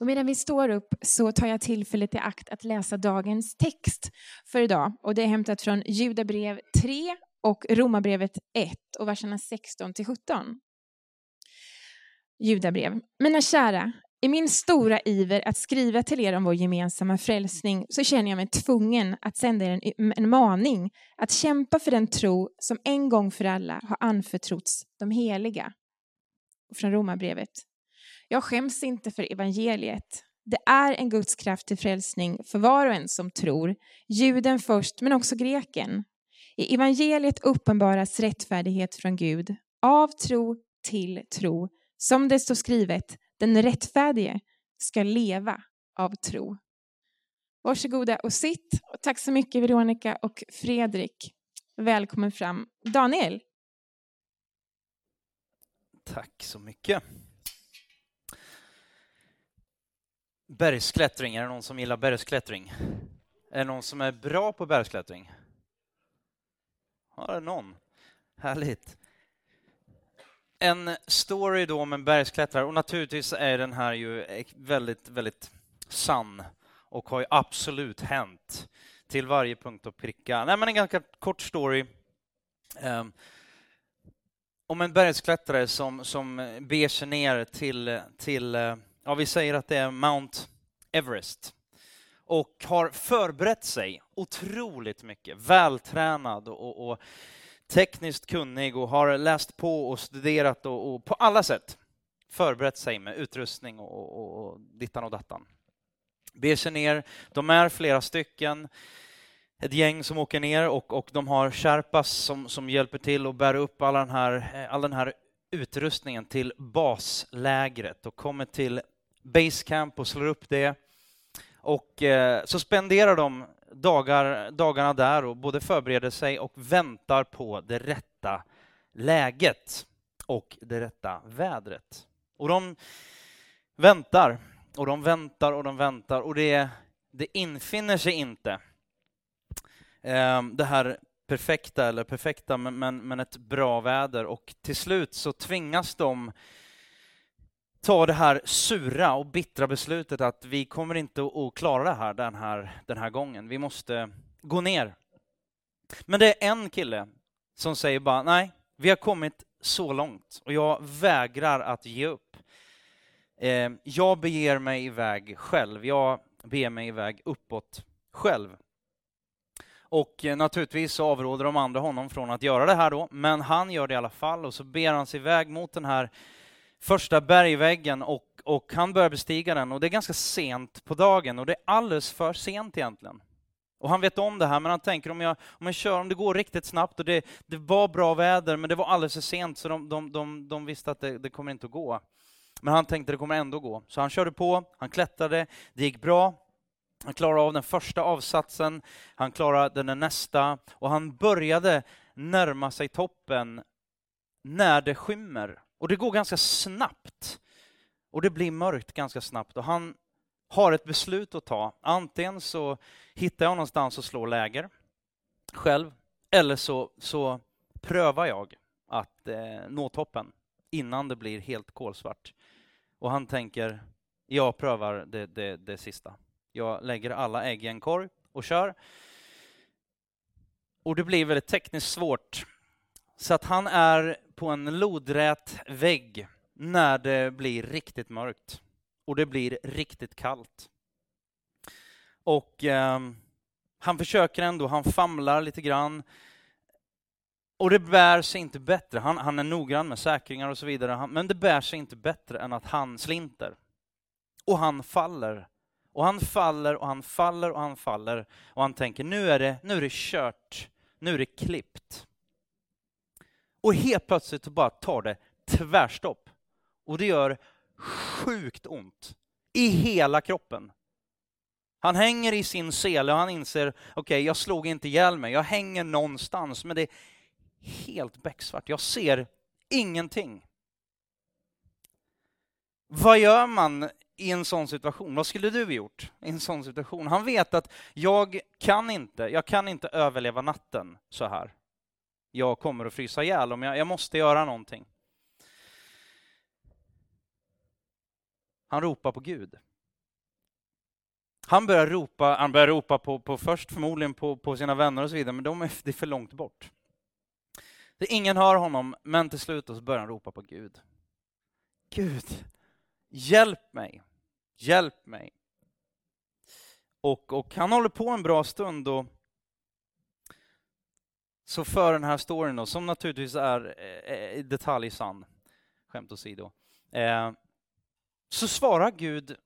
Och medan vi står upp så tar jag tillfället i akt att läsa dagens text för idag. Och det är hämtat från Judabrev 3 och Romarbrevet 1 och verserna 16 till 17. Judabrev. Mina kära, i min stora iver att skriva till er om vår gemensamma frälsning så känner jag mig tvungen att sända er en, en maning att kämpa för den tro som en gång för alla har anförtrotts de heliga. Från Romarbrevet. Jag skäms inte för evangeliet. Det är en Guds kraft till frälsning för var och en som tror, juden först men också greken. I evangeliet uppenbaras rättfärdighet från Gud, av tro till tro, som det står skrivet, den rättfärdige ska leva av tro. Varsågoda och sitt. Och tack så mycket Veronica och Fredrik. Välkommen fram. Daniel. Tack så mycket. Bergsklättring, är det någon som gillar bergsklättring? Är det någon som är bra på bergsklättring? Har det någon? Härligt. En story då om en bergsklättrare och naturligtvis är den här ju väldigt, väldigt sann och har ju absolut hänt till varje punkt och pricka. Nej, men en ganska kort story um, om en bergsklättrare som, som beger sig ner till, till, eh, ja vi säger att det är Mount Everest. Och har förberett sig otroligt mycket, vältränad och, och tekniskt kunnig och har läst på och studerat och, och på alla sätt förberett sig med utrustning och, och, och dittan och dattan. Beger sig ner, de är flera stycken, ett gäng som åker ner och, och de har Sherpas som, som hjälper till och bär upp all den, här, eh, all den här utrustningen till baslägret och kommer till basecamp och slår upp det. Och eh, så spenderar de dagar, dagarna där och både förbereder sig och väntar på det rätta läget och det rätta vädret. Och de väntar och de väntar och de väntar och det, det infinner sig inte. Eh, det här perfekta, eller perfekta, men, men, men ett bra väder och till slut så tvingas de ta det här sura och bittra beslutet att vi kommer inte att klara det här den här, den här gången. Vi måste gå ner. Men det är en kille som säger bara nej, vi har kommit så långt och jag vägrar att ge upp. Eh, jag beger mig iväg själv. Jag beger mig iväg uppåt själv. Och eh, naturligtvis så avråder de andra honom från att göra det här då, men han gör det i alla fall och så ber han sig iväg mot den här första bergväggen och, och han börjar bestiga den och det är ganska sent på dagen och det är alldeles för sent egentligen. Och han vet om det här, men han tänker om jag, om jag kör, om det går riktigt snabbt och det, det var bra väder, men det var alldeles för sent så de, de, de, de visste att det, det kommer inte att gå. Men han tänkte det kommer ändå gå. Så han körde på, han klättrade, det gick bra. Han klarade av den första avsatsen, han klarade den nästa och han började närma sig toppen när det skymmer. Och det går ganska snabbt. Och det blir mörkt ganska snabbt och han har ett beslut att ta. Antingen så hittar jag någonstans att slå läger själv, eller så, så prövar jag att eh, nå toppen innan det blir helt kolsvart. Och han tänker, jag prövar det, det, det sista. Jag lägger alla ägg i en korg och kör. Och det blir väldigt tekniskt svårt. Så att han är på en lodrät vägg när det blir riktigt mörkt och det blir riktigt kallt. Och eh, han försöker ändå, han famlar lite grann. Och det bär sig inte bättre. Han, han är noggrann med säkringar och så vidare, men det bär sig inte bättre än att han slinter. Och han faller. Och han faller och han faller och han faller. Och han tänker, nu är det, nu är det kört. Nu är det klippt. Och helt plötsligt så bara tar det tvärstopp. Och det gör sjukt ont i hela kroppen. Han hänger i sin sele och han inser, okej, okay, jag slog inte ihjäl mig, jag hänger någonstans, men det är helt becksvart. Jag ser ingenting. Vad gör man i en sån situation? Vad skulle du gjort i en sån situation? Han vet att jag kan inte, jag kan inte överleva natten så här jag kommer att frysa ihjäl, om jag, jag måste göra någonting. Han ropar på Gud. Han börjar ropa, han börjar ropa på, på först förmodligen på, på sina vänner och så vidare, men de är, det är för långt bort. Så ingen hör honom, men till slut så börjar han ropa på Gud. Gud, hjälp mig, hjälp mig. Och, och han håller på en bra stund och så för den här storyn då, som naturligtvis är eh, eh, i detalj sann, skämt åsido, eh, så svarar Gud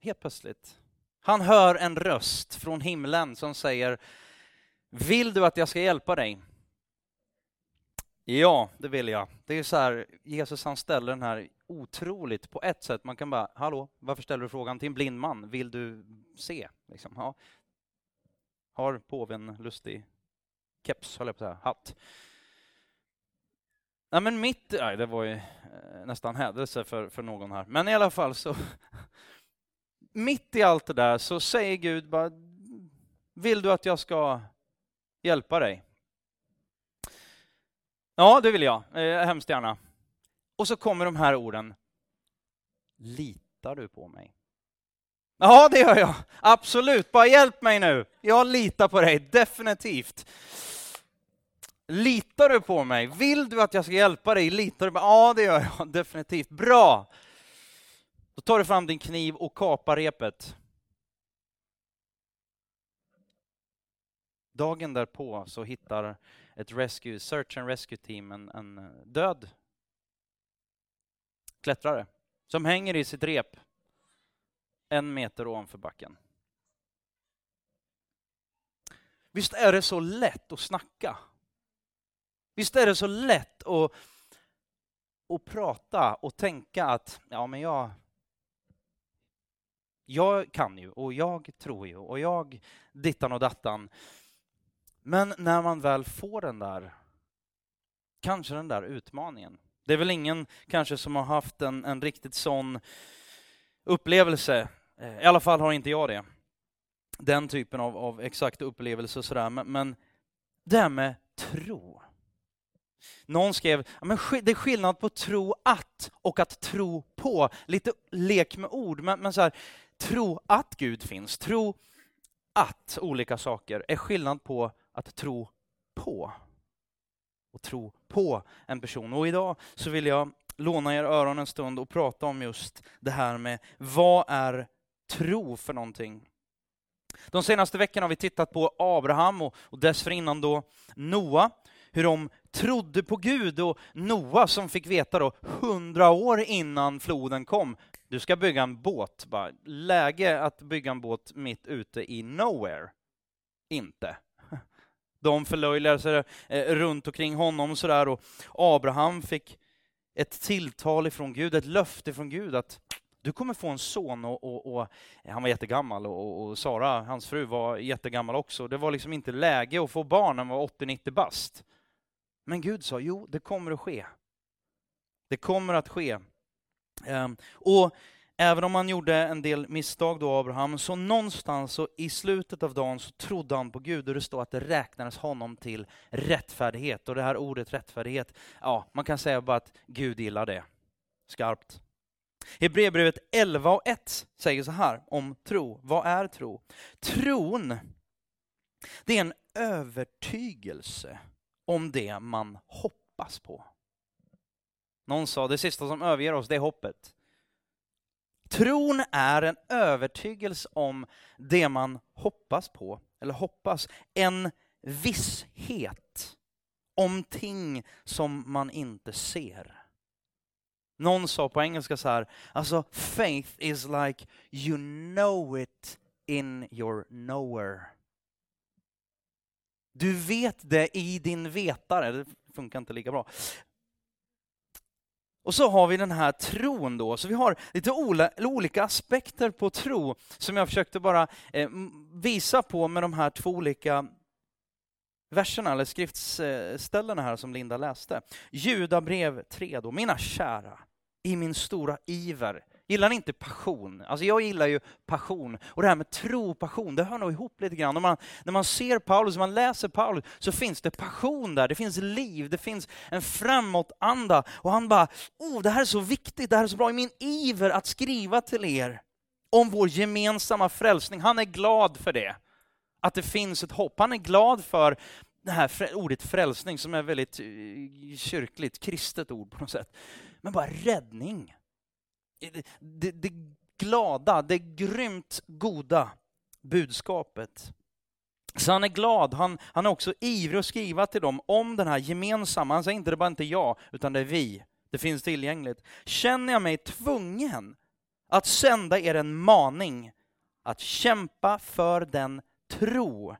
helt plötsligt. Han hör en röst från himlen som säger Vill du att jag ska hjälpa dig? Ja, det vill jag. Det är så här, Jesus han ställer den här otroligt, på ett sätt, man kan bara, hallå, varför ställer du frågan till en blind man? Vill du se? Liksom, ja. Har påven lustig keps, höll jag på att säga, hatt. Nej, men mitt, nej, det var ju eh, nästan hädelse för, för någon här, men i alla fall så, mitt i allt det där så säger Gud bara, vill du att jag ska hjälpa dig? Ja, det vill jag, eh, hemskt gärna. Och så kommer de här orden, litar du på mig? Ja, det gör jag. Absolut. Bara hjälp mig nu. Jag litar på dig, definitivt. Litar du på mig? Vill du att jag ska hjälpa dig? Litar du på mig? Ja, det gör jag definitivt. Bra. Då tar du fram din kniv och kapar repet. Dagen därpå så hittar ett rescue, search and rescue team en, en död klättrare som hänger i sitt rep en meter ovanför backen. Visst är det så lätt att snacka? Visst är det så lätt att, att prata och tänka att ja, men jag, jag kan ju och jag tror ju och jag dittan och dattan. Men när man väl får den där, kanske den där utmaningen. Det är väl ingen kanske som har haft en, en riktigt sån upplevelse. Eh, I alla fall har inte jag det. Den typen av, av exakt upplevelse och sådär. Men, men det här med tro. Någon skrev, men det är skillnad på tro att och att tro på. Lite lek med ord, men, men så här, tro att Gud finns, tro att olika saker är skillnad på att tro på. Och tro på en person. Och idag så vill jag låna er öron en stund och prata om just det här med vad är tro för någonting? De senaste veckorna har vi tittat på Abraham och, och dessförinnan då Noa, hur de trodde på Gud och Noa som fick veta då hundra år innan floden kom, du ska bygga en båt, bara läge att bygga en båt mitt ute i nowhere. Inte. De förlöjligade sig eh, runt omkring honom sådär och Abraham fick ett tilltal ifrån Gud, ett löfte från Gud att du kommer få en son och, och, och eh, han var jättegammal och, och, Sara, hans fru, var jättegammal också. Det var liksom inte läge att få barn, han var 80-90 bast. Men Gud sa, jo, det kommer att ske. Det kommer att ske. Um, och även om han gjorde en del misstag då, Abraham, så någonstans så i slutet av dagen så trodde han på Gud och det står att det räknades honom till rättfärdighet. Och det här ordet rättfärdighet, ja, man kan säga bara att Gud gillar det. Skarpt. Hebreerbrevet 11 och 1 säger så här om tro. Vad är tro? Tron, det är en övertygelse om det man hoppas på. Någon sa det sista som överger oss, det är hoppet. Tron är en övertygelse om det man hoppas på, eller hoppas, en visshet om ting som man inte ser. Någon sa på engelska så här, alltså faith is like you know it in your knower. Du vet det i din vetare, det funkar inte lika bra. Och så har vi den här tron då, så vi har lite olika aspekter på tro som jag försökte bara eh, visa på med de här två olika verserna, eller skriftställena här som Linda läste. Judabrev 3 då, mina kära, i min stora iver Gillar ni inte passion? Alltså jag gillar ju passion. Och det här med tro och passion, det hör nog ihop lite grann. När man, när man ser Paulus, när man läser Paulus, så finns det passion där. Det finns liv, det finns en framåtanda. Och han bara, oh, det här är så viktigt, det här är så bra. I min iver att skriva till er om vår gemensamma frälsning. Han är glad för det, att det finns ett hopp. Han är glad för det här ordet frälsning som är väldigt eh, kyrkligt, kristet ord på något sätt. Men bara räddning. Det, det, det glada, det grymt goda budskapet. Så han är glad, han, han är också ivrig att skriva till dem om den här gemensamma, han säger inte det är bara inte jag, utan det är vi. Det finns tillgängligt. Känner jag mig tvungen att sända er en maning att kämpa för den tro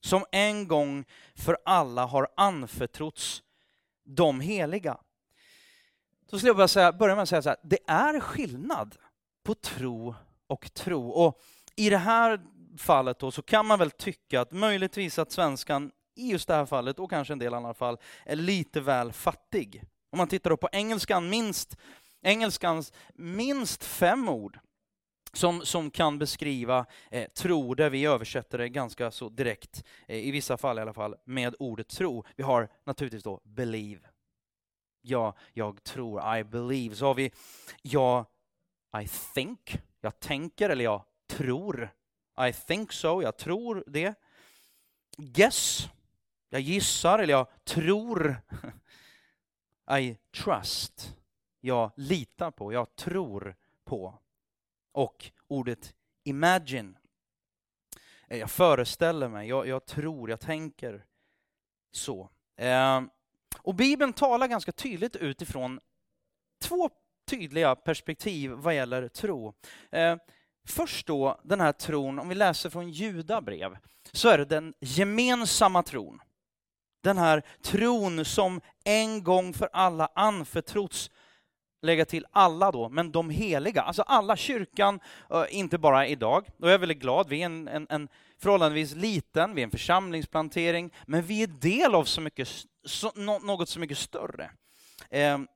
som en gång för alla har anförtrotts de heliga. Så skulle jag bara säga, börja med att säga så här, det är skillnad på tro och tro. Och i det här fallet då så kan man väl tycka att möjligtvis att svenskan i just det här fallet, och kanske en del andra fall, är lite väl fattig. Om man tittar då på engelskan, minst, engelskans minst fem ord som, som kan beskriva eh, tro, där vi översätter det ganska så direkt, eh, i vissa fall i alla fall, med ordet tro. Vi har naturligtvis då believe. Ja, jag tror, I believe. Så har vi ja, I think, jag tänker eller jag tror. I think so, jag tror det. Guess, jag gissar eller jag tror. I trust, jag litar på, jag tror på. Och ordet imagine, eh, jag föreställer mig, jag, jag tror, jag tänker så. Eh, och Bibeln talar ganska tydligt utifrån två tydliga perspektiv vad gäller tro. Eh, först då den här tron, om vi läser från Judabrev, så är det den gemensamma tron. Den här tron som en gång för alla anförtrotts lägga till alla då, men de heliga, alltså alla kyrkan, eh, inte bara idag. Och jag är väldigt glad, vi är en, en, en förhållandevis liten, vi är en församlingsplantering, men vi är del av så mycket, så, något så mycket större. Ehm.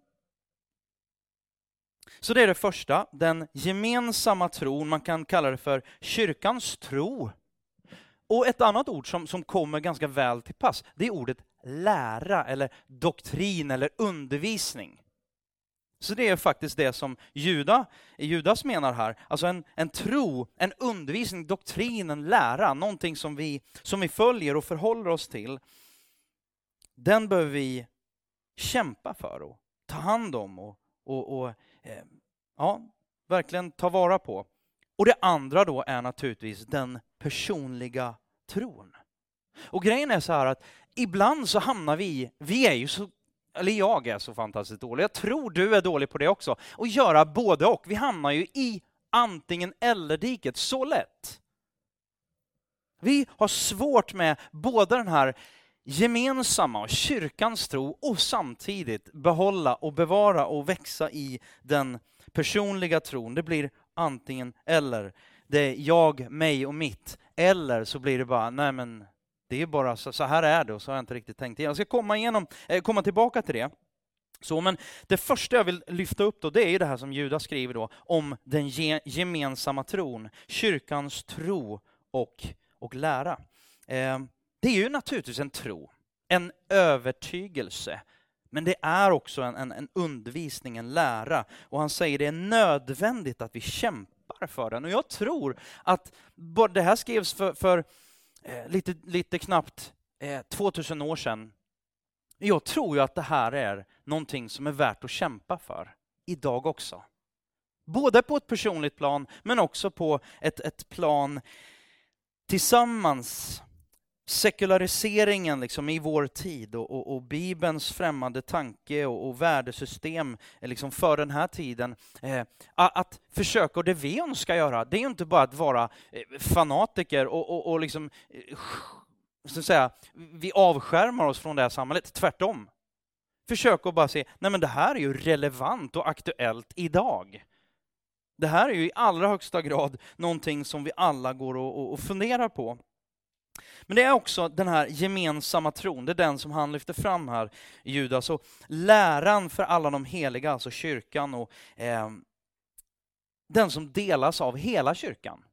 Så det är det första, den gemensamma tron, man kan kalla det för kyrkans tro. Och ett annat ord som, som kommer ganska väl till pass, det är ordet lära eller doktrin eller undervisning. Så det är faktiskt det som Juda, Judas menar här, alltså en, en tro, en undervisning, doktrin, en lära, någonting som vi, som vi följer och förhåller oss till. Den behöver vi kämpa för och ta hand om och, och, och eh, ja, verkligen ta vara på. Och det andra då är naturligtvis den personliga tron. Och grejen är så här att ibland så hamnar vi, vi är ju så eller jag är så fantastiskt dålig, jag tror du är dålig på det också, och göra både och. Vi hamnar ju i antingen eller-diket så lätt. Vi har svårt med både den här gemensamma och kyrkans tro och samtidigt behålla och bevara och växa i den personliga tron. Det blir antingen eller. Det är jag, mig och mitt. Eller så blir det bara, nej men det är bara så, så här är det och så har jag inte riktigt tänkt igenom. Jag ska komma, igenom, eh, komma tillbaka till det. Så, men det första jag vill lyfta upp då, det är ju det här som Judas skriver då, om den ge, gemensamma tron, kyrkans tro och, och lära. Eh, det är ju naturligtvis en tro, en övertygelse, men det är också en, en, en undervisning, en lära. Och han säger det är nödvändigt att vi kämpar för den. Och jag tror att det här skrevs för, för eh, lite, lite knappt eh, 2000 år sedan. Jag tror ju att det här är någonting som är värt att kämpa för idag också. Både på ett personligt plan, men också på ett, ett plan tillsammans. Sekulariseringen liksom i vår tid och, och, och Bibelns främmande tanke och, och värdesystem liksom för den här tiden. Eh, att försöka, och det vi önskar göra, det är ju inte bara att vara eh, fanatiker och, och, och liksom, eh, så att säga, vi avskärmar oss från det här samhället, tvärtom. Försök att bara se, nej men det här är ju relevant och aktuellt idag. Det här är ju i allra högsta grad någonting som vi alla går och, och funderar på. Men det är också den här gemensamma tron, det är den som han lyfter fram här, Judas. Och läran för alla de heliga, alltså kyrkan, och eh, den som delas av hela kyrkan.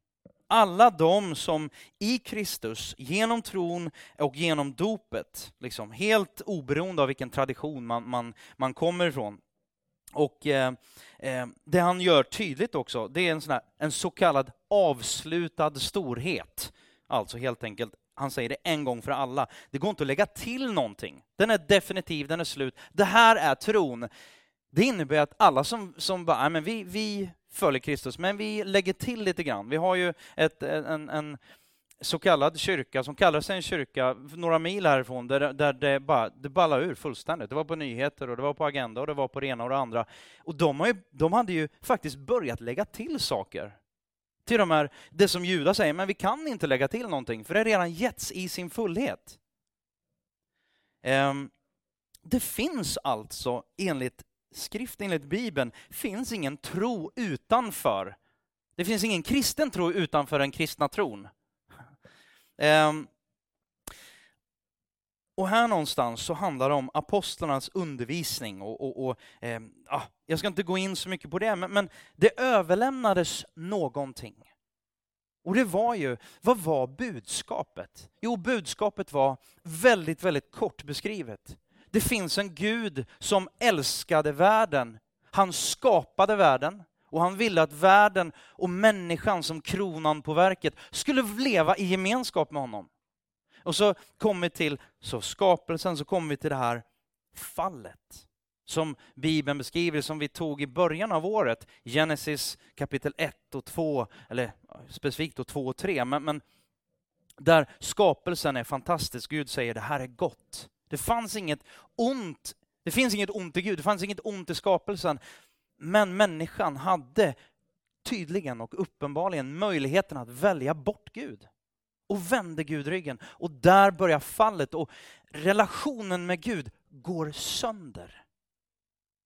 Alla de som i Kristus, genom tron och genom dopet, liksom, helt oberoende av vilken tradition man, man, man kommer ifrån, Och eh, eh, Det han gör tydligt också, det är en, sån här, en så kallad avslutad storhet. Alltså helt enkelt, han säger det en gång för alla. Det går inte att lägga till någonting. Den är definitiv, den är slut. Det här är tron. Det innebär att alla som, som bara, men vi, vi följer Kristus, men vi lägger till lite grann. Vi har ju ett, en, en så kallad kyrka som kallar sig en kyrka några mil härifrån där, där det, bara, det ballade ur fullständigt. Det var på nyheter och det var på Agenda och det var på det ena och det andra. Och de, har ju, de hade ju faktiskt börjat lägga till saker. Till de här, det som judar säger, men vi kan inte lägga till någonting för det är redan getts i sin fullhet. Ehm, det finns alltså enligt skrift, enligt Bibeln, finns ingen tro utanför. Det finns ingen kristen tro utanför den kristna tron. Ehm, och här någonstans så handlar det om apostlarnas undervisning. Och, och, och eh, ah, jag ska inte gå in så mycket på det, men, men, det överlämnades någonting. Och det var ju, vad var budskapet? Jo, budskapet var väldigt, väldigt kort beskrivet. Det finns en Gud som älskade världen. Han skapade världen och han ville att världen och människan som kronan på verket skulle leva i gemenskap med honom. Och så kommer vi till så skapelsen, så kommer vi till det här fallet som Bibeln beskriver, som vi tog i början av året. Genesis kapitel 1 och 2, eller specifikt då 2 och 3. Men, men där skapelsen är fantastisk. Gud säger det här är gott. Det fanns inget ont. Det finns inget ont i Gud, det fanns inget ont i skapelsen. Men människan hade tydligen och uppenbarligen möjligheten att välja bort Gud och vänder Gud ryggen. Och där börjar fallet och relationen med Gud går sönder.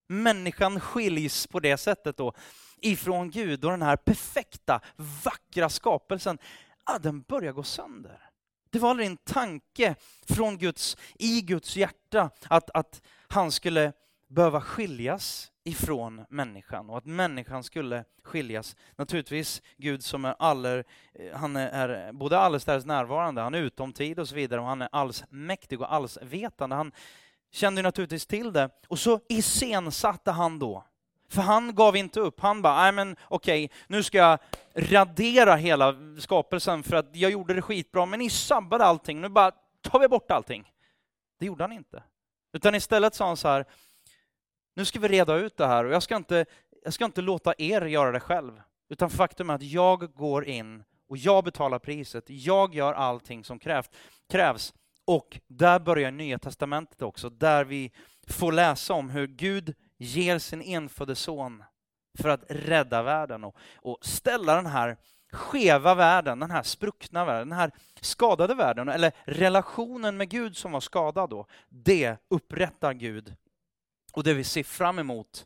Människan skiljs på det sättet då ifrån Gud och den här perfekta, vackra skapelsen, ja, den börjar gå sönder. Det var aldrig en tanke från Guds, i Guds hjärta att, att han skulle behöva skiljas ifrån människan och att människan skulle skiljas. Naturligtvis Gud som är aller, eh, han är både allestädes närvarande, han är utom tid och så vidare och han är allsmäktig och allsvetande. Han kände naturligtvis till det och så iscensatte han då för han gav inte upp. Han bara, nej men okej, okay, nu ska jag radera hela skapelsen för att jag gjorde det skitbra, men ni sabbade allting, nu bara tar vi bort allting. Det gjorde han inte. Utan istället sa han så här, nu ska vi reda ut det här och jag ska inte, jag ska inte låta er göra det själv. Utan faktum är att jag går in och jag betalar priset. Jag gör allting som krävs. krävs. Och där börjar Nya Testamentet också, där vi får läsa om hur Gud ger sin enfödde son för att rädda världen och, och ställa den här skeva världen, den här spruckna världen, den här skadade världen, eller relationen med Gud som var skadad då, det upprättar Gud. Och det vi ser fram emot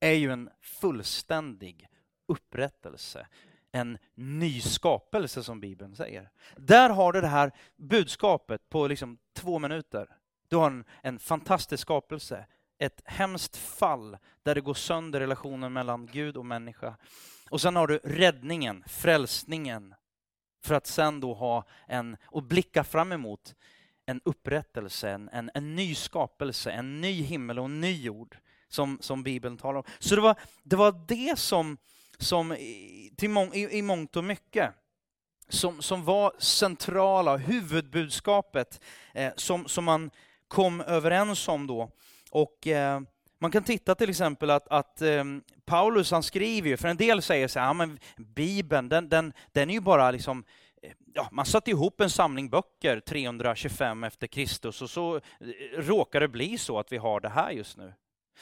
är ju en fullständig upprättelse, en ny skapelse som Bibeln säger. Där har du det här budskapet på liksom två minuter. Du har en, en fantastisk skapelse, ett hemskt fall där det går sönder relationen mellan Gud och människa. Och sen har du räddningen, frälsningen, för att sen då ha en, och blicka fram emot en upprättelse, en, en, en ny skapelse, en ny himmel och en ny jord som, som Bibeln talar om. Så det var det, var det som, som till mång, i, i mångt och mycket som, som var centrala, huvudbudskapet eh, som, som man kom överens om då. Och eh, man kan titta till exempel att, att eh, Paulus han skriver ju, för en del säger så här, ja, men Bibeln den, den, den är ju bara liksom eh, Ja, man satte ihop en samling böcker 325 efter Kristus och så eh, råkar det bli så att vi har det här just nu.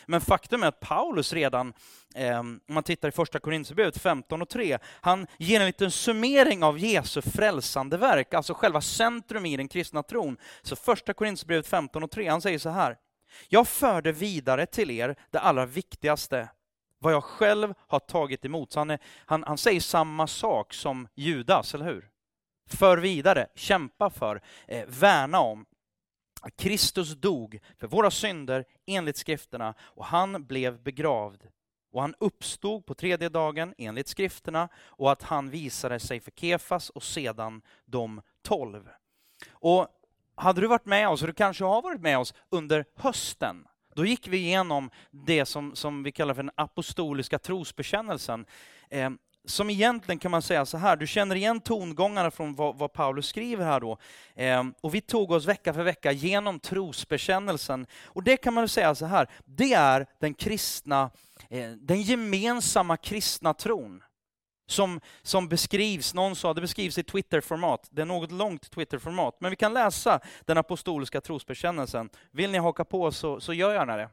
Men faktum är att Paulus redan, eh, om man tittar i första Korinthierbrevet 15 och 3, han ger en liten summering av Jesu frälsande verk, alltså själva centrum i den kristna tron. Så första Korinthierbrevet 15 och 3, han säger så här. Jag förde vidare till er det allra viktigaste, vad jag själv har tagit emot. Så han, är, han, han säger samma sak som Judas, eller hur? För vidare, kämpa för, eh, värna om. Kristus dog för våra synder enligt skrifterna och han blev begravd. Och han uppstod på tredje dagen enligt skrifterna och att han visade sig för Kefas och sedan de tolv. Och hade du varit med oss, och du kanske har varit med oss under hösten, Då gick vi igenom det som, som vi kallar för den apostoliska trosbekännelsen. Eh, som egentligen kan man säga så här, du känner igen tongångarna från vad, vad Paulus skriver här då. Eh, och vi tog oss vecka för vecka genom trosbekännelsen. Och det kan man säga så här, det är den kristna, eh, den gemensamma kristna tron. Som, som beskrivs, någon sa det beskrivs i Twitterformat, det är något långt Twitterformat, men vi kan läsa den apostoliska trosbekännelsen. Vill ni haka på så, så gör gärna det.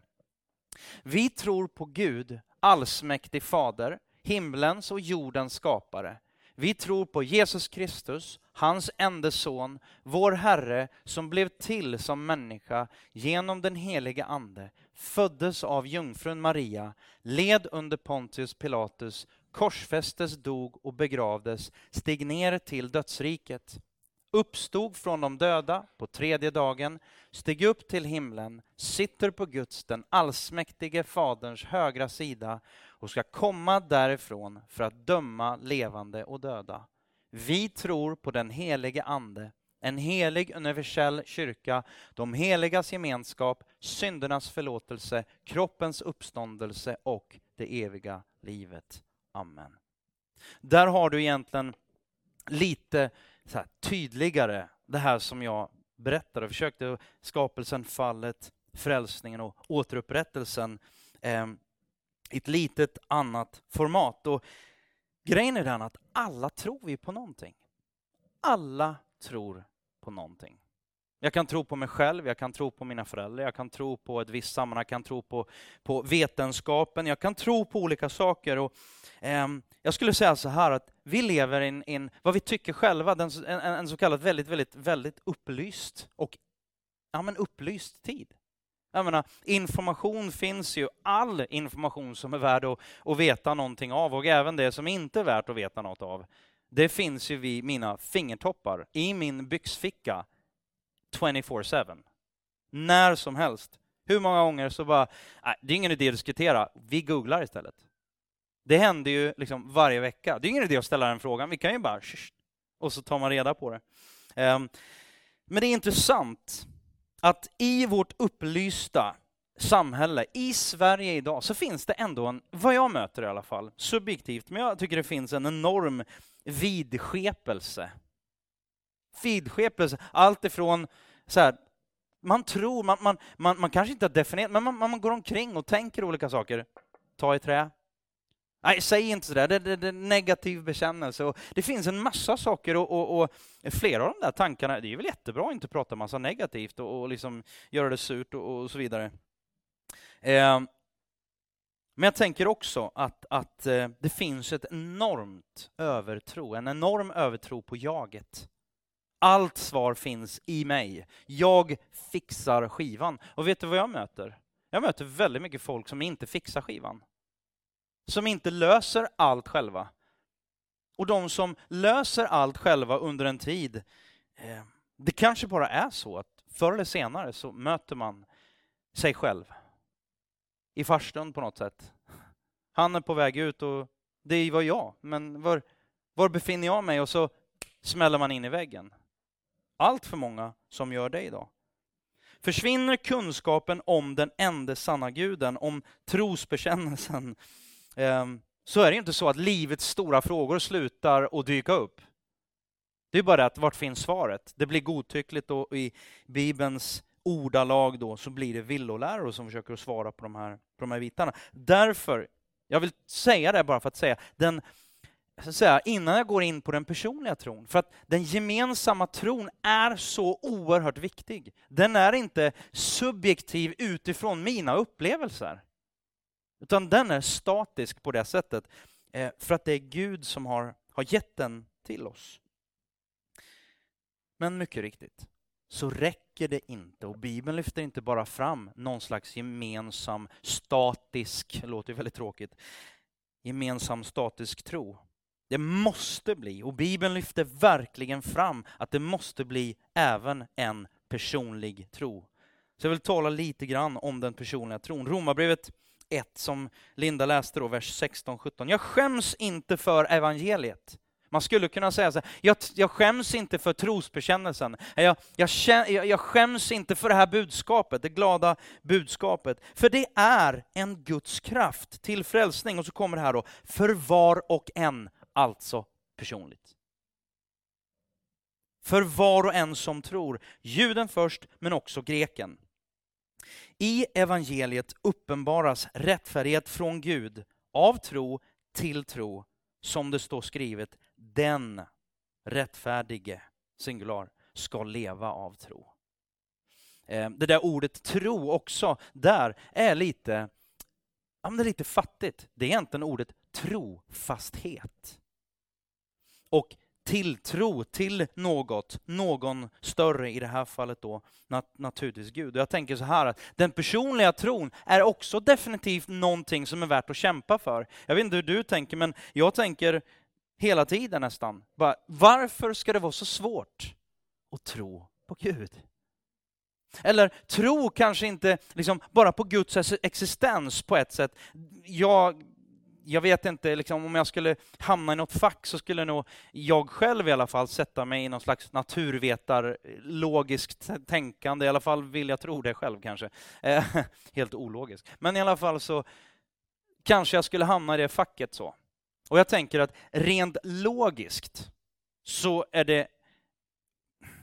Vi tror på Gud, allsmäktig fader, himlens och jordens skapare. Vi tror på Jesus Kristus, hans enda son, vår Herre, som blev till som människa genom den helige Ande, föddes av jungfrun Maria, led under Pontius Pilatus, korsfästes, dog och begravdes, steg ner till dödsriket, uppstod från de döda på tredje dagen, steg upp till himlen, sitter på Guds, den allsmäktige Faderns högra sida och ska komma därifrån för att döma levande och döda. Vi tror på den helige Ande, en helig universell kyrka, de heligas gemenskap, syndernas förlåtelse, kroppens uppståndelse och det eviga livet. Amen. Där har du egentligen lite tydligare det här som jag berättade. Jag försökte skapelsen, fallet, frälsningen och återupprättelsen eh, i ett litet annat format. Och grejen är den att alla tror vi på någonting. Alla tror på någonting. Jag kan tro på mig själv, jag kan tro på mina föräldrar, jag kan tro på ett visst sammanhang, jag kan tro på, på vetenskapen, jag kan tro på olika saker. Och, eh, jag skulle säga så här att vi lever i en, vad vi tycker själva, den, en, en så kallad väldigt, väldigt, väldigt upplyst och ja, men upplyst tid. Jag menar, information finns ju, all information som är värd att, att veta någonting av och även det som inte är värt att veta något av. Det finns ju vid mina fingertoppar, i min byxficka, 24-7. När som helst. Hur många gånger så bara, nej, det är ingen idé att diskutera, vi googlar istället. Det händer ju liksom varje vecka. Det är ingen idé att ställa den frågan, vi kan ju bara och så tar man reda på det. Ehm, men det är intressant att i vårt upplysta samhälle, i Sverige idag, så finns det ändå en, vad jag möter i alla fall, subjektivt, men jag tycker det finns en enorm vidskepelse. Vidskepelse, allt ifrån så här, man tror, man, man, man, man kanske inte har definierat, men man, man går omkring och tänker olika saker. Ta i trä, Nej, säg inte sådär, det, det, det är negativ bekännelse. Och det finns en massa saker och, och, och, flera av de där tankarna, det är väl jättebra att inte prata massa negativt och, och liksom göra det surt och, och så vidare. Eh, men jag tänker också att, att eh, det finns ett enormt övertro, en enorm övertro på jaget. Allt svar finns i mig. Jag fixar skivan. Och vet du vad jag möter? Jag möter väldigt mycket folk som inte fixar skivan som inte löser allt själva. Och de som löser allt själva under en tid, eh, det kanske bara är så att förr eller senare så möter man sig själv i farstun på något sätt. Han är på väg ut och det var jag, men var, var befinner jag mig? Och så smäller man in i väggen. Allt för många som gör det idag. Försvinner kunskapen om den enda sanna guden, om trosbekännelsen, ehm, så är det inte så att livets stora frågor slutar att dyka upp. Det är bara det att vart finns svaret? Det blir godtyckligt och i Bibelns ordalag då så blir det villolärare som försöker svara på de här, på de här bitarna. Därför, jag vill säga det bara för att säga, den, så säga, innan jag går in på den personliga tron, för att den gemensamma tron är så oerhört viktig. Den är inte subjektiv utifrån mina upplevelser. Utan den är statisk på det sättet, eh, för att det är Gud som har, har gett den till oss. Men mycket riktigt, så räcker det inte. Och Bibeln lyfter inte bara fram någon slags gemensam statisk, det låter väldigt tråkigt, gemensam statisk tro. Det måste bli, och Bibeln lyfter verkligen fram att det måste bli även en personlig tro. Så jag vill tala lite grann om den personliga tron. Romarbrevet 1 som Linda läste då, vers 16-17. Jag skäms inte för evangeliet. Man skulle kunna säga så här, jag, jag skäms inte för trosbekännelsen. Jag, jag, jag skäms inte för det här budskapet, det glada budskapet. För det är en Guds kraft till frälsning. Och så kommer det här då, för var och en, alltså personligt. För var och en som tror, juden först, men också greken. I evangeliet uppenbaras rättfärdighet från Gud av tro till tro, som det står skrivet, den rättfärdige, singular, ska leva av tro. Eh, det där ordet tro också, där är lite, ja, det är lite fattigt. Det är egentligen ordet trofasthet. Och tilltro till något, någon större, i det här fallet då nat naturligtvis Gud. Och jag tänker så här att den personliga tron är också definitivt någonting som är värt att kämpa för. Jag vet inte hur du tänker, men jag tänker hela tiden nästan, bara, varför ska det vara så svårt att tro på Gud? Eller tro kanske inte liksom bara på Guds existens på ett sätt. Jag jag vet inte, liksom, om jag skulle hamna i något fack så skulle nog jag själv i alla fall sätta mig i någon slags naturvetarlogiskt tänkande. I alla fall vill jag tro det själv kanske. Eh, helt ologiskt. Men i alla fall så kanske jag skulle hamna i det facket så. Och jag tänker att rent logiskt så är det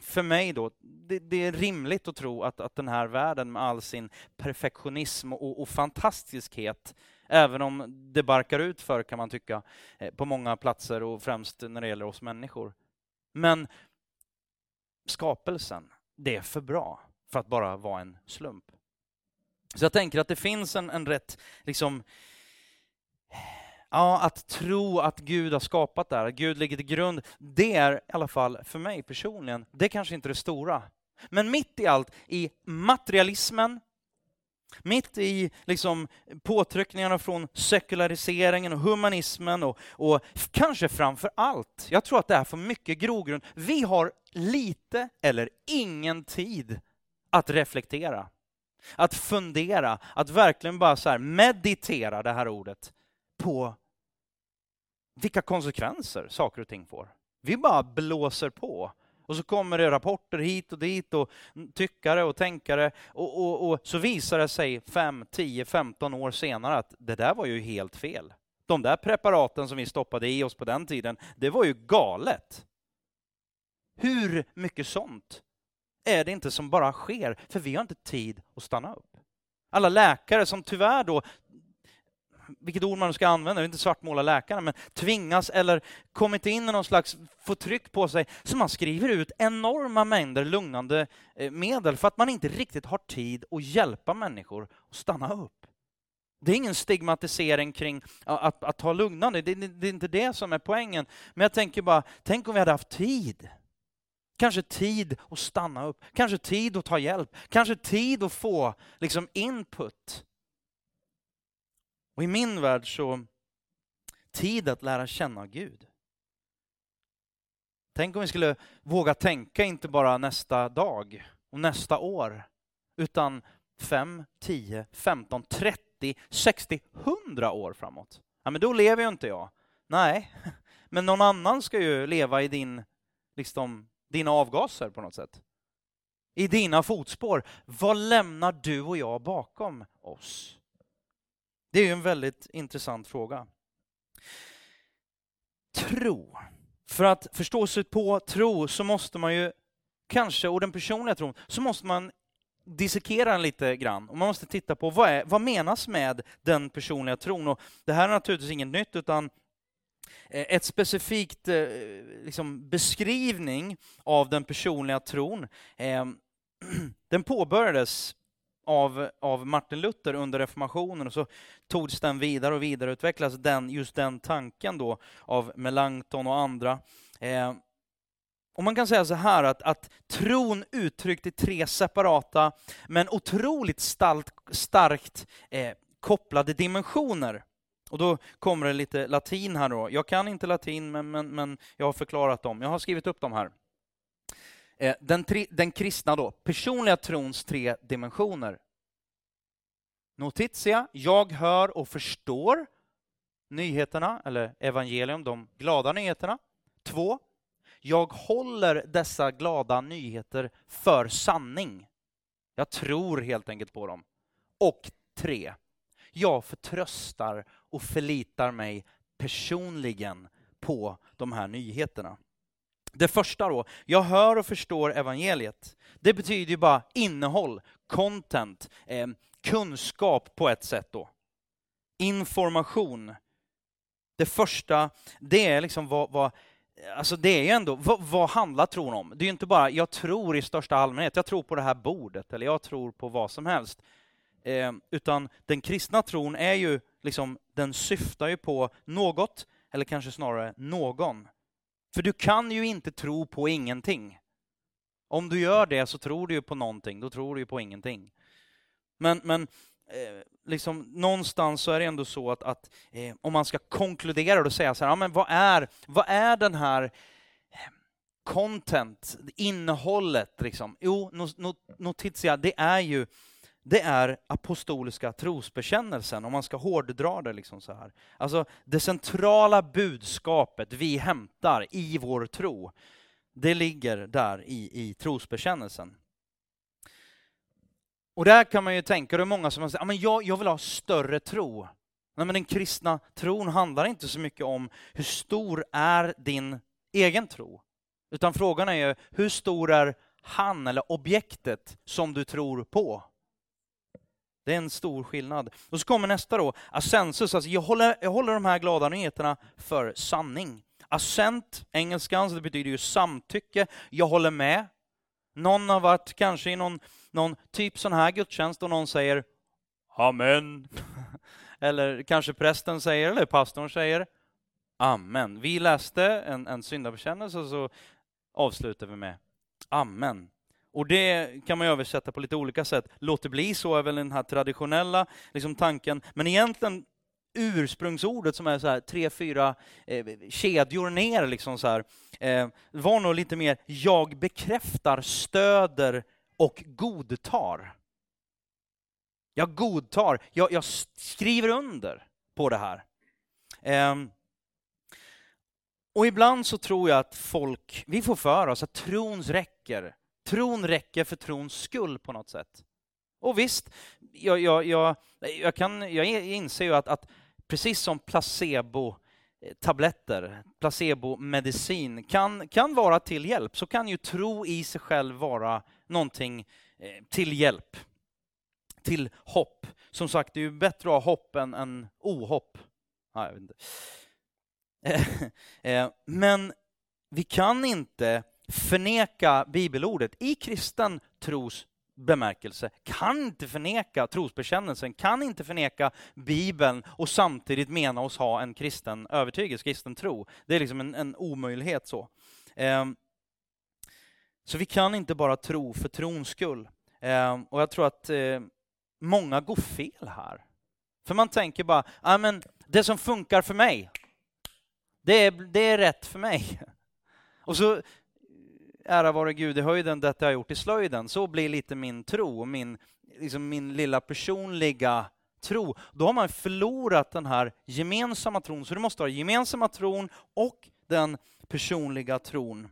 för mig då, det, det, är rimligt att tro att, att den här världen med all sin perfektionism och, och fantastiskhet Även om det barkar ut för, kan man tycka, eh, på många platser och främst när det gäller oss människor. Men skapelsen, det är för bra för att bara vara en slump. Så jag tänker att det finns en, en rätt, liksom, ja, att tro att Gud har skapat det här, att Gud ligger till grund, det är i alla fall för mig personligen, det är kanske inte det stora. Men mitt i allt, i materialismen, mitt i liksom, påtryckningarna från sekulariseringen och humanismen och, och kanske framför allt, jag tror att det här får mycket grogrund. Vi har lite eller ingen tid att reflektera, att fundera, att verkligen bara så meditera det här ordet på vilka konsekvenser saker och ting får. Vi bara blåser på och så kommer det rapporter hit och dit och tyckare och tänkare och, och, och så visar det sig 5, 10, 15 år senare att det där var ju helt fel. De där preparaten som vi stoppade i oss på den tiden, det var ju galet. Hur mycket sånt är det inte som bara sker? För vi har inte tid att stanna upp. Alla läkare som tyvärr då vilket ord man ska använda, inte svartmåla läkarna, men tvingas eller kommit in i någon slags, få tryck på sig, så man skriver ut enorma mängder lugnande eh, medel för att man inte riktigt har tid att hjälpa människor att stanna upp. Det är ingen stigmatisering kring att, att ta lugnande, det, det, är inte det som är poängen. Men jag tänker bara, tänk om vi hade haft tid. Kanske tid att stanna upp, kanske tid att ta hjälp, kanske tid att få liksom input och i min värld så, tid att lära känna Gud. Tänk om vi skulle våga tänka inte bara nästa dag och nästa år, utan 5, 10, 15, 30, 60, 100 år framåt. Ja, men då lever ju inte jag. Nej, men någon annan ska ju leva i din, liksom, dina avgaser på något sätt. I dina fotspår. Vad lämnar du och jag bakom oss? Det är ju en väldigt intressant fråga. Tro. För att förstå sig på tro så måste man ju kanske, och den personliga tron, så måste man dissekera den lite grann. Och man måste titta på vad, är, vad menas med den personliga tron. Och det här är naturligtvis inget nytt, utan eh, ett specifikt eh, liksom, beskrivning av den personliga tron. Eh, den påbörjades av, av Martin Luther under reformationen och så togs den vidare och vidareutvecklades, den, just den tanken då av Melanchthon och andra. Eh, och man kan säga så här att, att tron uttryckt i tre separata men otroligt starkt, starkt eh, kopplade dimensioner. Och då kommer det lite latin här då. Jag kan inte latin men, men, men jag har förklarat dem. Jag har skrivit upp dem här. Eh, den, tri, den kristna då, personliga trons tre dimensioner. Notitia, jag hör och förstår nyheterna, eller evangelium, de glada nyheterna. Två, jag håller dessa glada nyheter för sanning. Jag tror helt enkelt på dem. Och tre, jag förtröstar och förlitar mig personligen på de här nyheterna. Det första då, jag hör och förstår evangeliet. Det betyder ju bara innehåll, content, eh, kunskap på ett sätt då. Information. Det första, det är liksom vad, vad Alltså det är ju ändå, vad, vad, handlar tron om? Det är ju inte bara, jag tror i största allmänhet, jag tror på det här bordet, eller jag tror på vad som helst. Eh, utan den kristna tron är ju, liksom, den syftar ju på något, eller kanske snarare någon. För du kan ju inte tro på ingenting. Om du gör det så tror du ju på någonting, då tror du ju på ingenting. Men, men eh, liksom, någonstans så är det ändå så att, att eh, om man ska konkludera och säga så här, ja, men vad är, vad är den här eh, content, innehållet liksom? Jo, notizia, det är ju det är apostoliska trosbekännelsen, om man ska hårddra det liksom så här. Alltså det centrala budskapet vi hämtar i vår tro, det ligger där i, i trosbekännelsen. Och där kan man ju tänka, det är många som säger, men jag, jag vill ha större tro. Nej, men den kristna tron handlar inte så mycket om hur stor är din egen tro? Utan frågan är ju, hur stor är han eller objektet som du tror på? Det är en stor skillnad. Och så kommer nästa då, ascensus. Alltså jag, håller, jag håller de här glada nyheterna för sanning. Assent, engelskan, så det betyder ju samtycke. Jag håller med. Någon har varit kanske i någon, någon typ sån här gudstjänst och någon säger Amen. eller kanske prästen säger, eller pastorn säger Amen. Vi läste en, en syndabekännelse och så avslutar vi med Amen. Och det kan man översätta på lite olika sätt. Låt det bli så är väl den här traditionella liksom, tanken. Men egentligen ursprungsordet som är så här, tre, fyra eh, kedjor ner, liksom så här, eh, var nog lite mer jag bekräftar, stöder och godtar. Jag godtar, jag, jag skriver under på det här. Eh, och ibland så tror jag att folk, vi får för oss att trons räcker Tron räcker för trons skull på något sätt. Och visst, jag, jag, jag, jag, kan, jag inser ju att, att precis som placebo tabletter, placebomedicin kan, kan vara till hjälp, så kan ju tro i sig själv vara någonting eh, till hjälp, till hopp. Som sagt, det är ju bättre att ha hopp än, än ohopp. Nej, jag vet inte. Eh, men vi kan inte förneka bibelordet i kristen tros bemärkelse, kan inte förneka trosbekännelsen, kan inte förneka Bibeln och samtidigt mena oss ha en kristen övertygelse, kristen tro. Det är liksom en, en omöjlighet så. Eh, så vi kan inte bara tro för trons skull. Eh, och jag tror att eh, många går fel här. För man tänker bara, ja men det som funkar för mig, det är, det är rätt för mig. Och så ära vare Gud i höjden, detta har jag gjort i slöjden. Så blir lite min tro, min, liksom min lilla personliga tro. Då har man förlorat den här gemensamma tron. Så du måste ha gemensamma tron och den personliga tron.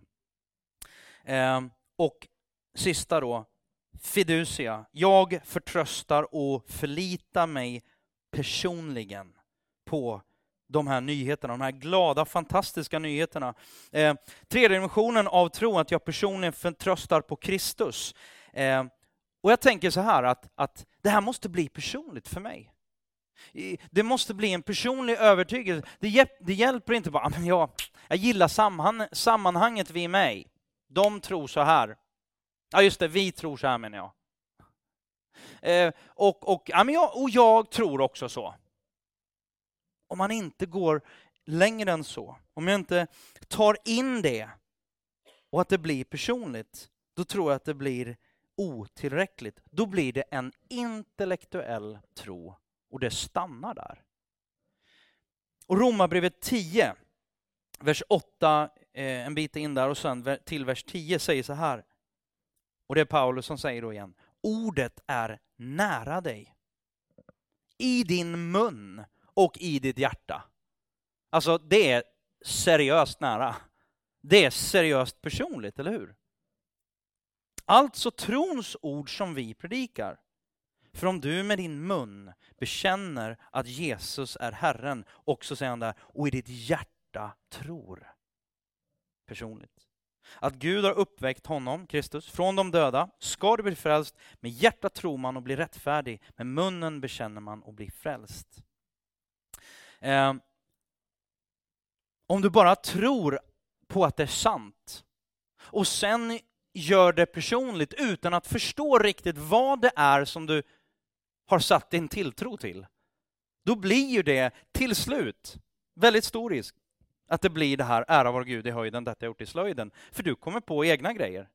Eh, och sista då, fiducia. Jag förtröstar och förlitar mig personligen på de här nyheterna, de här glada, fantastiska nyheterna. Eh, tredje dimensionen av tro, att jag personligen förtröstar på Kristus. Eh, och jag tänker så här att, att det här måste bli personligt för mig. Det måste bli en personlig övertygelse. Det, det hjälper inte bara, ah, men jag, jag gillar samman, sammanhanget vi är med i. De tror så här. Ja, just det, vi tror så här menar jag. Eh, och, och, ja, men jag, och jag tror också så om man inte går längre än så, om jag inte tar in det och att det blir personligt, då tror jag att det blir otillräckligt. Då blir det en intellektuell tro och det stannar där. Och Romarbrevet 10, vers 8, eh, en bit in där och sen till vers 10 säger så här. Och det är Paulus som säger då igen. Ordet är nära dig. I din mun och i ditt hjärta. Alltså, det är seriöst nära. det är seriöst personligt, eller hur? Alltså trons ord som vi predikar. För om du med din mun bekänner att Jesus är Herren, också säger han där, och i ditt hjärta tror personligt. Att Gud har uppväckt honom, Kristus, från de döda, ska du bli frälst. Med hjärtat tror man och blir rättfärdig, med munnen bekänner man och blir frälst. Eh, om du bara tror på att det är sant och sen gör det personligt utan att förstå riktigt vad det är som du har satt din tilltro till, då blir ju det till slut väldigt stor risk att det blir det här ära vår Gud i höjden, detta jag gjort i slöjden. För du kommer på egna grejer.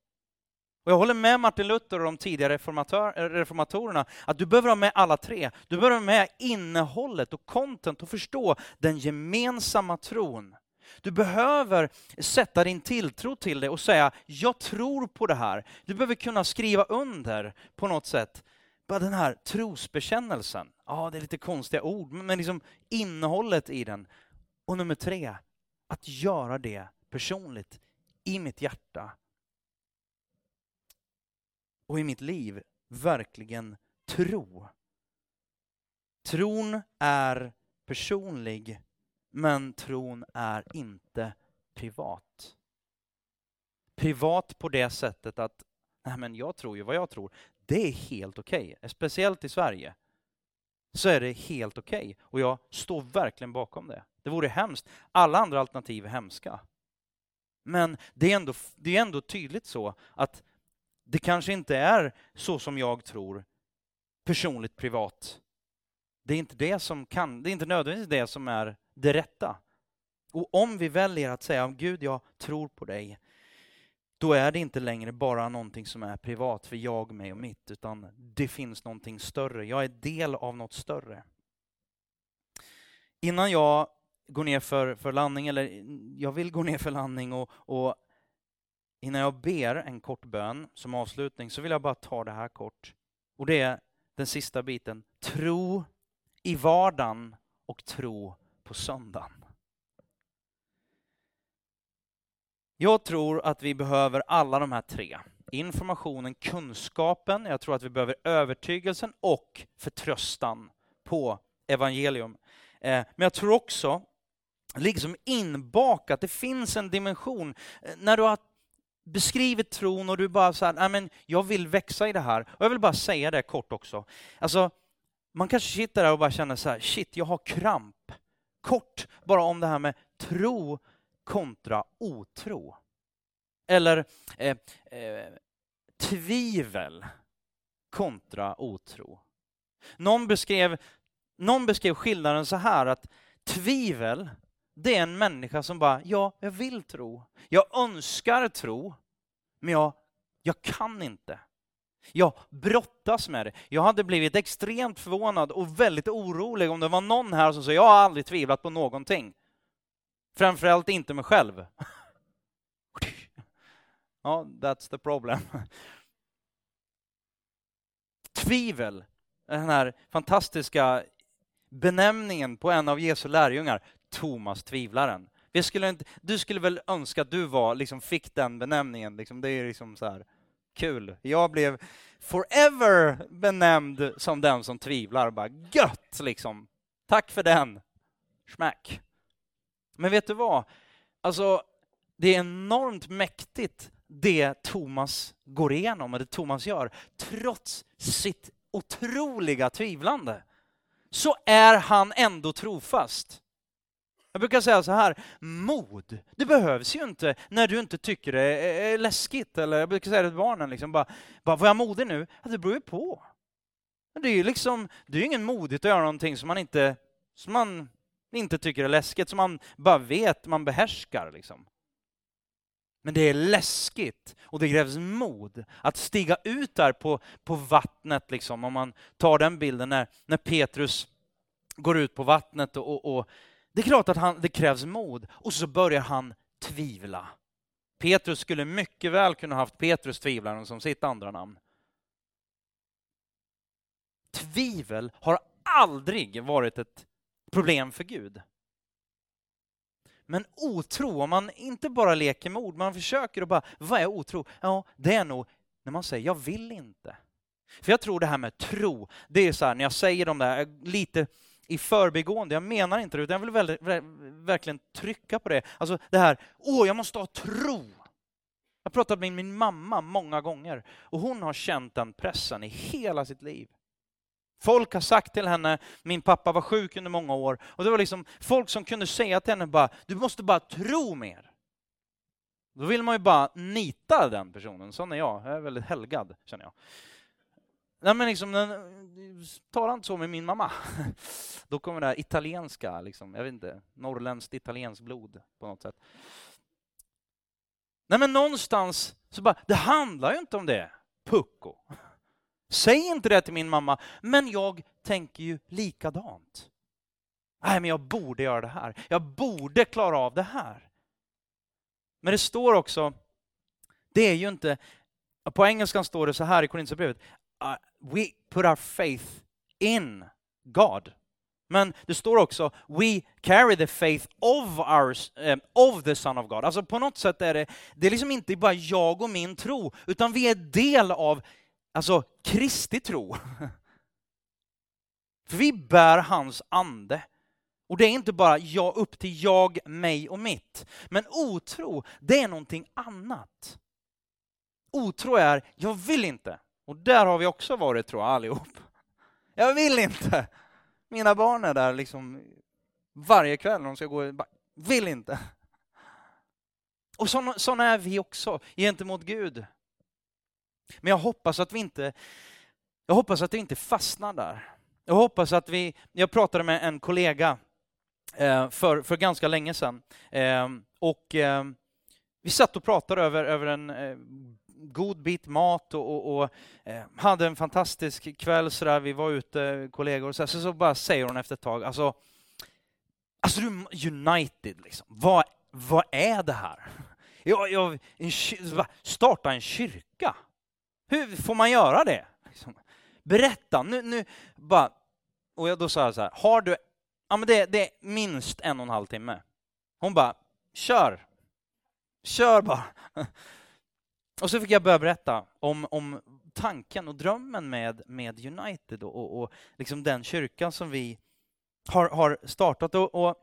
Och jag håller med Martin Luther och de tidigare eh, reformatorerna att du behöver ha med alla tre. Du behöver ha med innehållet och content och förstå den gemensamma tron. Du behöver sätta din tilltro till det och säga jag tror på det här. Du behöver kunna skriva under på något sätt. Bara den här trosbekännelsen. Ja, det är lite konstiga ord, men liksom innehållet i den. Och nummer tre, att göra det personligt i mitt hjärta och i mitt liv verkligen tro. Tron är personlig, men tron är inte privat. Privat på det sättet att, nej men jag tror ju vad jag tror. Det är helt okej, okay. speciellt i Sverige. Så är det helt okej okay. och jag står verkligen bakom det. Det vore hemskt. Alla andra alternativ är hemska. Men det är ändå, det är ändå tydligt så att det kanske inte är så som jag tror, personligt privat. Det är inte det som kan, det är inte nödvändigtvis det som är det rätta. Och om vi väljer att säga Gud, jag tror på dig, då är det inte längre bara någonting som är privat för jag, mig och mitt, utan det finns någonting större. Jag är del av något större. Innan jag går ner för, för landning, eller jag vill gå ner för landning och, och innan jag ber en kort bön som avslutning så vill jag bara ta det här kort. Och det är den sista biten. Tro i vardagen och tro på söndagen. Jag tror att vi behöver alla de här tre. Informationen, kunskapen, jag tror att vi behöver övertygelsen och förtröstan på evangelium. Eh, men jag tror också liksom inbakat. Det finns en dimension. Eh, när du har beskrivit tron och du bara så här, men jag vill växa i det här. Och jag vill bara säga det kort också. Alltså, man kanske sitter där och bara känner så här, shit, jag har kramp. Kort bara om det här med tro kontra otro. Eller eh, eh, tvivel kontra otro. Någon beskrev, någon beskrev skillnaden så här att tvivel det är en människa som bara, ja, jag vill tro. Jag önskar tro, men jag, jag kan inte. Jag brottas med det. Jag hade blivit extremt förvånad och väldigt orolig om det var någon här som sa, jag har aldrig tvivlat på någonting. Framförallt inte mig själv. Ja, that's the problem. Tvivel, den här fantastiska benämningen på en av Jesu lärjungar. Thomas tvivlaren. Vi skulle inte, du skulle väl önska att du var, liksom, fick den benämningen? Liksom, det är liksom så här, kul. Jag blev forever benämnd som den som tvivlar. Bara gött liksom. Tack för den. Smack. Men vet du vad? Alltså, det är enormt mäktigt det Thomas går igenom och det Thomas gör, trots sitt otroliga tvivlande, så är han ändå trofast. Jag brukar säga så här, mod, det behövs ju inte när du inte tycker det är läskigt. Eller jag brukar säga det till barnen, liksom, bara, bara, var jag modig nu? Ja, det beror ju på. Det är ju liksom, det är ingen modigt att göra någonting som man inte, som man inte tycker är läskigt, som man bara vet, man behärskar. Liksom. Men det är läskigt och det krävs mod att stiga ut där på, på vattnet, liksom, om man tar den bilden när, när Petrus går ut på vattnet och, och, och det är klart att han, det krävs mod och så börjar han tvivla. Petrus skulle mycket väl kunna haft Petrus tvivlaren som sitt andra namn. Tvivel har aldrig varit ett problem för Gud. Men otro, om man inte bara leker med ord, man försöker att bara, vad är otro? Ja, det är nog när man säger jag vill inte. För jag tror det här med tro, det är så här när jag säger de där lite i förbigående, jag menar inte det, utan jag vill väl, verkligen trycka på det. Alltså det här, åh, jag måste ha tro. Jag har pratat med min mamma många gånger och hon har känt den pressen i hela sitt liv. Folk har sagt till henne, min pappa var sjuk under många år, och det var liksom folk som kunde säga till henne bara, du måste bara tro mer. Då vill man ju bara nita den personen, sån är jag, jag är väldigt helgad känner jag. Nej men liksom, tala inte så med min mamma. Då kommer det här italienska, liksom, jag vet inte, norrländskt italienskt blod på något sätt. Nej men någonstans så bara, det handlar ju inte om det, pucko. Säg inte det till min mamma, men jag tänker ju likadant. Nej, men jag borde göra det här. Jag borde klara av det här. Men det står också, det är ju inte, på engelskan står det så här i Korinthierbrevet, we put our faith in God. Men det står också we carry the faith of, our, um, of the Son of God. Alltså på något sätt är det, det är liksom inte bara jag och min tro, utan vi är del av alltså Kristi tro. För vi bär hans ande. Och det är inte bara jag upp till jag, mig och mitt. Men otro, det är någonting annat. Otro är, jag vill inte. Och där har vi också varit tror jag allihop. Jag vill inte. Mina barn är där liksom varje kväll när de ska gå, vill inte. Och sådana är vi också gentemot Gud. Men jag hoppas att vi inte, jag hoppas att vi inte fastnar där. Jag hoppas att vi, jag pratade med en kollega eh, för, för ganska länge sedan eh, och eh, vi satt och pratade över, över en god bit mat och, och, och eh, hade en fantastisk kväll så där. Vi var ute, kollegor, och så, så, så bara säger hon efter ett tag, alltså, alltså du, United, liksom. vad, vad är det här? Jag, jag, en, starta en kyrka? Hur får man göra det? Liksom. Berätta, nu, nu bara... Och jag, då sa jag så här, har du... Ja, men det, det är minst en och en halv timme. Hon bara, kör. Kör bara. Och så fick jag börja berätta om, om tanken och drömmen med, med United och, och, och liksom den kyrkan som vi har, har startat. Och, och,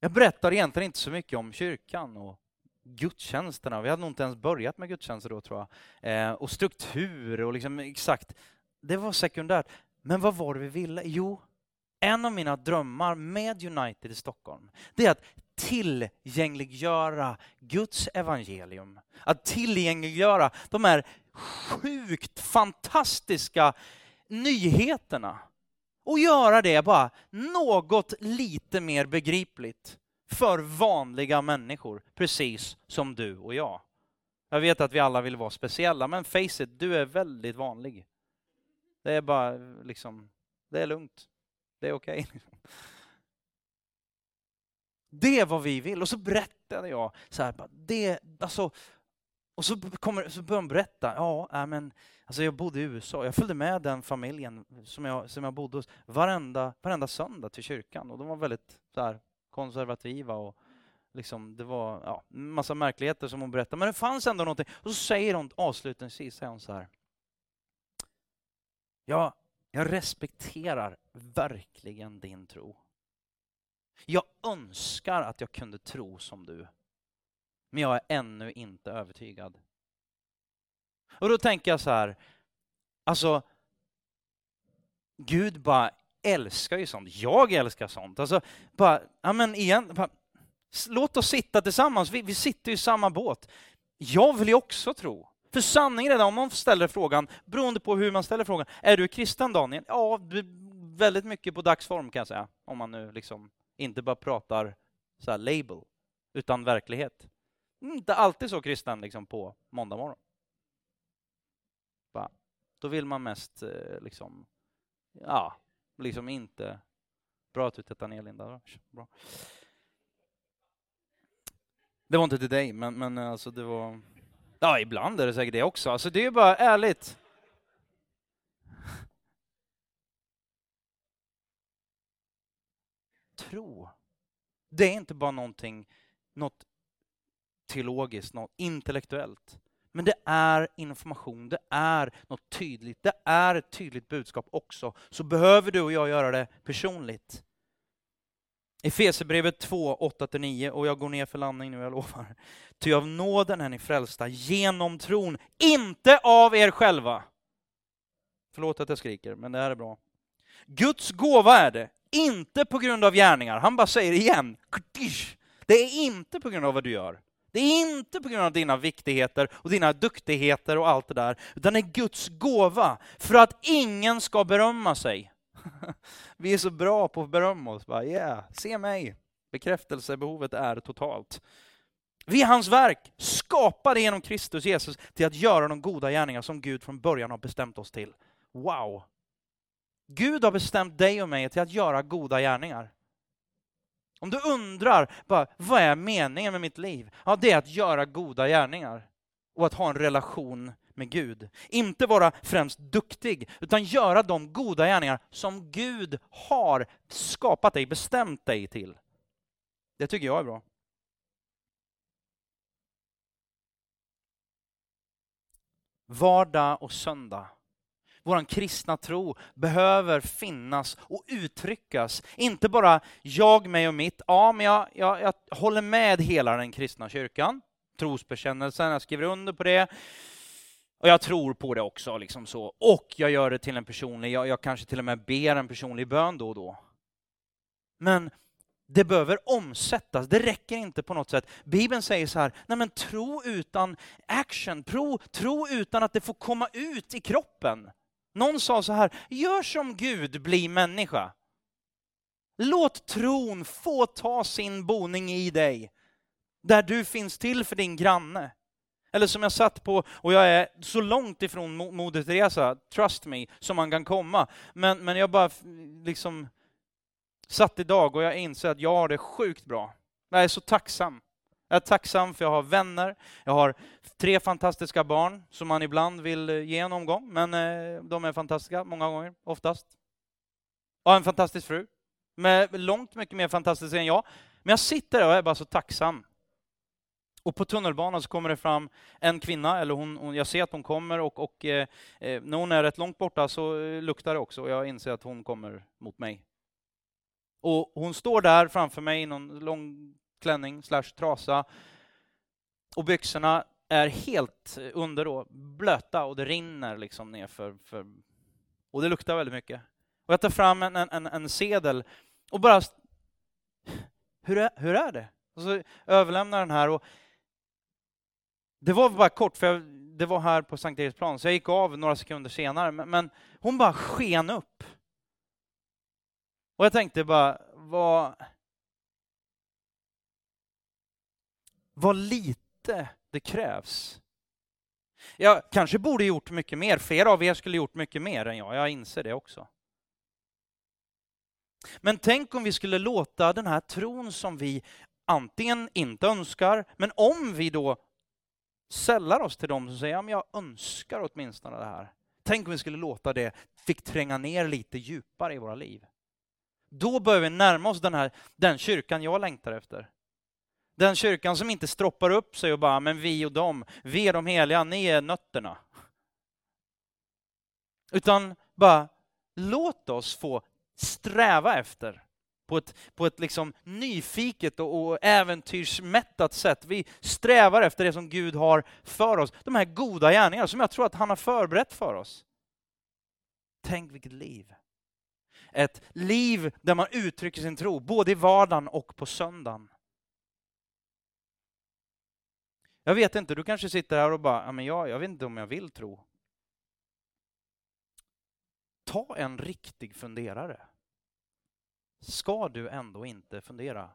jag berättar egentligen inte så mycket om kyrkan och gudstjänsterna. Vi hade nog inte ens börjat med gudstjänster då tror jag. Eh, och struktur och liksom exakt. Det var sekundärt. Men vad var det vi ville? Jo, en av mina drömmar med United i Stockholm, det är att tillgängliggöra Guds evangelium. Att tillgängliggöra de här sjukt fantastiska nyheterna och göra det bara något lite mer begripligt för vanliga människor, precis som du och jag. Jag vet att vi alla vill vara speciella, men face it, du är väldigt vanlig. Det är bara liksom, det är lugnt. Det är okej. Okay. Det är vad vi vill. Och så berättade jag så här, det, alltså, och så, kommer, så började de berätta, ja, men, alltså jag bodde i USA, jag följde med den familjen som jag, som jag bodde hos varenda, varenda söndag till kyrkan och de var väldigt så här, konservativa och liksom, det var ja, massa märkligheter som hon berättade. Men det fanns ändå någonting. Och så säger hon avslutningsvis säger hon så här. Ja, jag respekterar verkligen din tro. Jag önskar att jag kunde tro som du. Men jag är ännu inte övertygad. Och då tänker jag så här, alltså Gud bara älskar ju sånt. Jag älskar sånt. Alltså, bara, ja men igen, bara, låt oss sitta tillsammans. Vi, vi sitter i samma båt. Jag vill ju också tro. För sanningen är det, om man ställer frågan, beroende på hur man ställer frågan, är du kristen Daniel? Ja, väldigt mycket på dagsform kan jag säga. Om man nu liksom inte bara pratar så här label, utan verklighet. Inte alltid så kristen liksom på måndag morgon. Då vill man mest eh, liksom, ja, liksom inte... Bra att du tittar ner, Linda. Bra. Det var inte till dig, men, men alltså det var... Ja, ibland är det säkert det också. Alltså det är bara ärligt. Tro. Det är inte bara någonting, något teologiskt, något intellektuellt. Men det är information, det är något tydligt, det är ett tydligt budskap också. Så behöver du och jag göra det personligt. Efesierbrevet 2, 8-9, och jag går ner för landning nu, jag lovar. Ty av nåden är ni frälsta genom tron, inte av er själva. Förlåt att jag skriker, men det här är bra. Guds gåva är det, inte på grund av gärningar. Han bara säger igen, det är inte på grund av vad du gör. Det är inte på grund av dina viktigheter och dina duktigheter och allt det där, utan det är Guds gåva för att ingen ska berömma sig. Vi är så bra på att berömma oss. Bara, yeah, se mig. Bekräftelsebehovet är totalt. Vi är hans verk, skapade genom Kristus Jesus till att göra de goda gärningar som Gud från början har bestämt oss till. Wow! Gud har bestämt dig och mig till att göra goda gärningar. Om du undrar, bara, vad är meningen med mitt liv? Ja, det är att göra goda gärningar och att ha en relation med Gud. Inte vara främst duktig, utan göra de goda gärningar som Gud har skapat dig, bestämt dig till. Det tycker jag är bra. Vardag och söndag vår kristna tro behöver finnas och uttryckas. Inte bara jag, mig och mitt. Ja, men jag, jag, jag håller med hela den kristna kyrkan, trosbekännelsen, jag skriver under på det. Och jag tror på det också, liksom så. Och jag gör det till en personlig, jag, jag kanske till och med ber en personlig bön då och då. Men det behöver omsättas, det räcker inte på något sätt. Bibeln säger så här, nej men tro utan action, tro, tro utan att det får komma ut i kroppen. Någon sa så här, gör som Gud, bli människa. Låt tron få ta sin boning i dig, där du finns till för din granne. Eller som jag satt på, och jag är så långt ifrån Moder Teresa, trust me, som man kan komma. Men, men jag bara liksom satt idag och jag inser att jag har det sjukt bra. Jag är så tacksam. Jag är tacksam för jag har vänner, jag har tre fantastiska barn som man ibland vill eh, ge en omgång, men eh, de är fantastiska många gånger, oftast. Och en fantastisk fru, med långt mycket mer fantastisk än jag. Men jag sitter där och är bara så tacksam. Och på tunnelbanan så kommer det fram en kvinna, eller hon, hon jag ser att hon kommer och, och eh, eh när hon är rätt långt borta så luktar det också och jag inser att hon kommer mot mig. Och hon står där framför mig i någon lång klänning slash trasa. Och byxorna är helt eh, under då, blöta och det rinner liksom ner för, för och det luktar väldigt mycket. Och jag tar fram en, en, en sedel och bara hur är, hur är det? Och så överlämnar den här och det var bara kort, för jag, det var här på Sankt Eriksplan, så jag gick av några sekunder senare, men, men, hon bara sken upp. Och jag tänkte bara, vad, vad lite det krävs. Jag kanske borde gjort mycket mer. Flera av er skulle gjort mycket mer än jag. Jag inser det också. Men tänk om vi skulle låta den här tron som vi antingen inte önskar, men om vi då sällar oss till dem som säger att jag önskar åtminstone det här. Tänk om vi skulle låta det fick tränga ner lite djupare i våra liv. Då börjar vi närma oss den, här, den kyrkan jag längtar efter. Den kyrkan som inte stroppar upp sig och bara, men vi och dem, vi är de heliga, ni är nötterna. Utan bara, låt oss få sträva efter på ett, på ett liksom nyfiket och, och äventyrsmättat sätt. Vi strävar efter det som Gud har för oss. De här goda gärningarna som jag tror att han har förberett för oss. Tänk vilket liv! Ett liv där man uttrycker sin tro, både i vardagen och på söndagen. Jag vet inte, du kanske sitter här och bara, men jag, jag vet inte om jag vill tro. Ta en riktig funderare. Ska du ändå inte fundera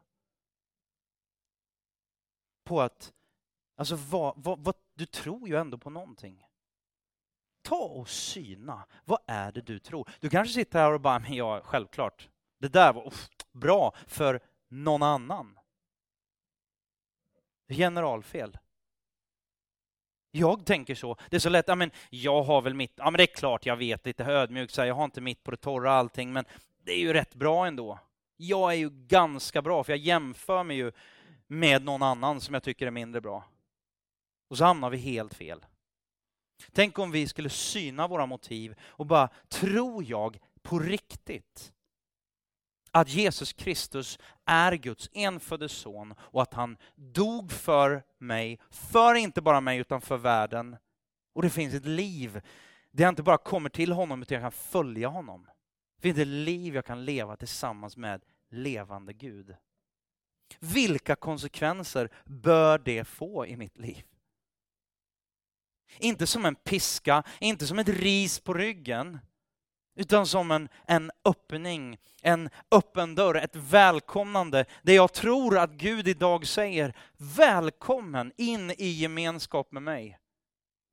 på att, alltså vad, vad, vad, du tror ju ändå på någonting. Ta och syna, vad är det du tror? Du kanske sitter här och bara, men ja, självklart, det där var uff, bra för någon annan. Generalfel. Jag tänker så. Det är så lätt, ja men jag har väl mitt, ja men det är klart jag vet lite ödmjukt, så här, jag har inte mitt på det torra allting, men det är ju rätt bra ändå. jag är ju ganska bra, för jag jämför mig ju med någon annan som jag tycker är mindre bra. Och så hamnar vi helt fel. Tänk om vi skulle syna våra motiv och bara, tror jag på riktigt att Jesus Kristus är Guds enfödde son och att han dog för mig, för inte bara mig utan för världen. Och det finns ett liv där jag inte bara kommer till honom utan jag kan följa honom. Det finns ett liv jag kan leva tillsammans med levande Gud. Vilka konsekvenser bör det få i mitt liv? Inte som en piska, inte som ett ris på ryggen, utan som en, en öppning, en öppen dörr, ett välkomnande. Det jag tror att Gud idag säger, välkommen in i gemenskap med mig.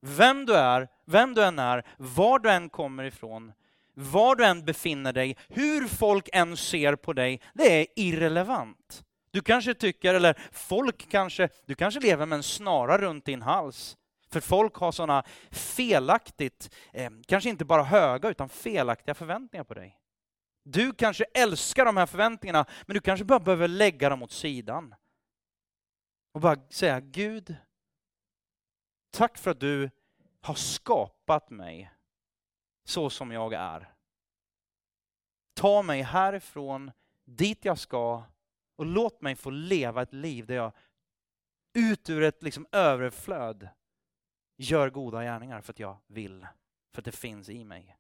Vem du är, vem du än är, var du än kommer ifrån, var du än befinner dig, hur folk än ser på dig, det är irrelevant. Du kanske tycker, eller folk kanske, du kanske lever med en snara runt din hals. För folk har sådana felaktigt, eh, kanske inte bara höga, utan felaktiga förväntningar på dig. Du kanske älskar de här förväntningarna, men du kanske bara behöver lägga dem åt sidan. Och bara säga, Gud, tack för att du har skapat mig så som jag är. Ta mig härifrån dit jag ska och låt mig få leva ett liv där jag ut ur ett liksom överflöd gör goda gärningar för att jag vill, för att det finns i mig.